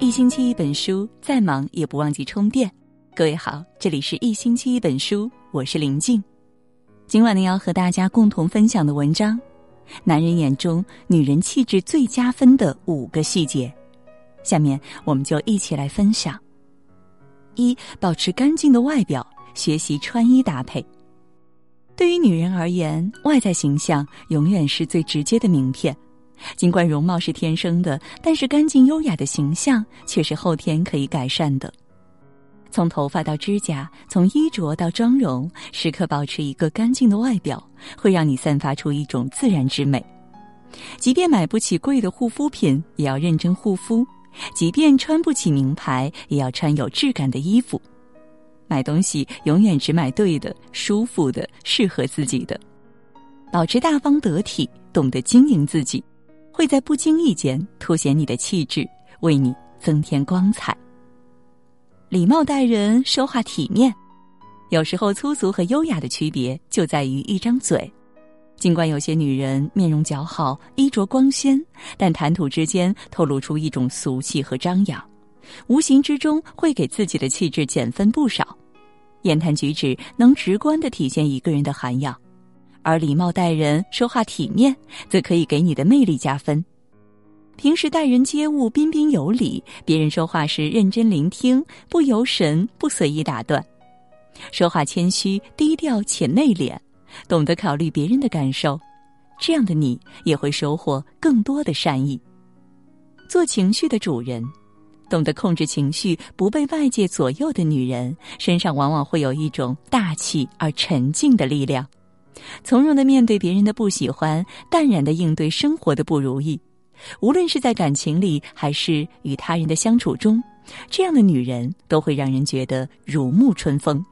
一星期一本书，再忙也不忘记充电。各位好，这里是一星期一本书，我是林静。今晚呢，要和大家共同分享的文章：男人眼中女人气质最加分的五个细节。下面我们就一起来分享。一、保持干净的外表，学习穿衣搭配。对于女人而言，外在形象永远是最直接的名片。尽管容貌是天生的，但是干净优雅的形象却是后天可以改善的。从头发到指甲，从衣着到妆容，时刻保持一个干净的外表，会让你散发出一种自然之美。即便买不起贵的护肤品，也要认真护肤；即便穿不起名牌，也要穿有质感的衣服。买东西永远只买对的、舒服的、适合自己的。保持大方得体，懂得经营自己。会在不经意间凸显你的气质，为你增添光彩。礼貌待人，说话体面。有时候粗俗和优雅的区别就在于一张嘴。尽管有些女人面容姣好，衣着光鲜，但谈吐之间透露出一种俗气和张扬，无形之中会给自己的气质减分不少。言谈举止能直观的体现一个人的涵养。而礼貌待人、说话体面，则可以给你的魅力加分。平时待人接物彬彬有礼，别人说话时认真聆听，不由神，不随意打断。说话谦虚、低调且内敛，懂得考虑别人的感受，这样的你也会收获更多的善意。做情绪的主人，懂得控制情绪，不被外界左右的女人，身上往往会有一种大气而沉静的力量。从容的面对别人的不喜欢，淡然的应对生活的不如意。无论是在感情里，还是与他人的相处中，这样的女人都会让人觉得如沐春风。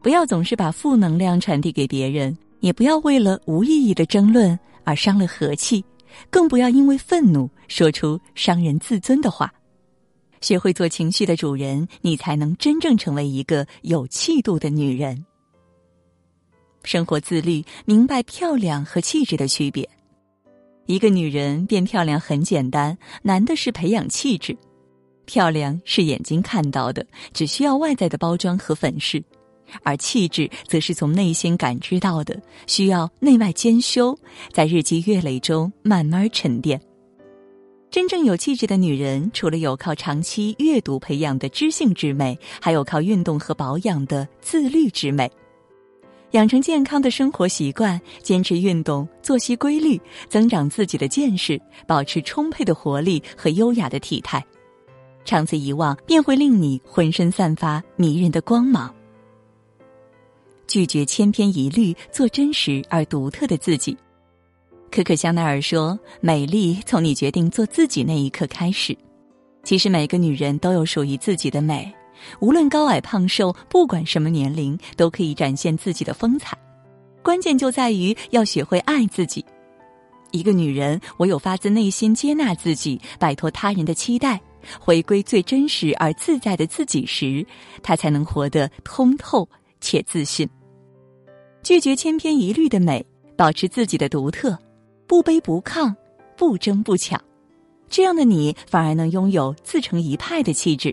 不要总是把负能量传递给别人，也不要为了无意义的争论而伤了和气，更不要因为愤怒说出伤人自尊的话。学会做情绪的主人，你才能真正成为一个有气度的女人。生活自律，明白漂亮和气质的区别。一个女人变漂亮很简单，难的是培养气质。漂亮是眼睛看到的，只需要外在的包装和粉饰；而气质则是从内心感知到的，需要内外兼修，在日积月累中慢慢沉淀。真正有气质的女人，除了有靠长期阅读培养的知性之美，还有靠运动和保养的自律之美。养成健康的生活习惯，坚持运动，作息规律，增长自己的见识，保持充沛的活力和优雅的体态，长此以往，便会令你浑身散发迷人的光芒。拒绝千篇一律，做真实而独特的自己。可可香奈儿说：“美丽从你决定做自己那一刻开始。”其实每个女人都有属于自己的美。无论高矮胖瘦，不管什么年龄，都可以展现自己的风采。关键就在于要学会爱自己。一个女人唯有发自内心接纳自己，摆脱他人的期待，回归最真实而自在的自己时，她才能活得通透且自信。拒绝千篇一律的美，保持自己的独特，不卑不亢，不争不抢，这样的你反而能拥有自成一派的气质。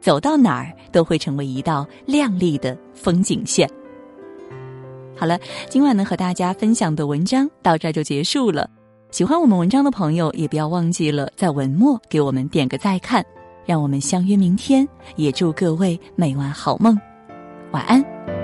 走到哪儿都会成为一道亮丽的风景线。好了，今晚呢和大家分享的文章到这儿就结束了。喜欢我们文章的朋友，也不要忘记了在文末给我们点个再看。让我们相约明天，也祝各位每晚好梦，晚安。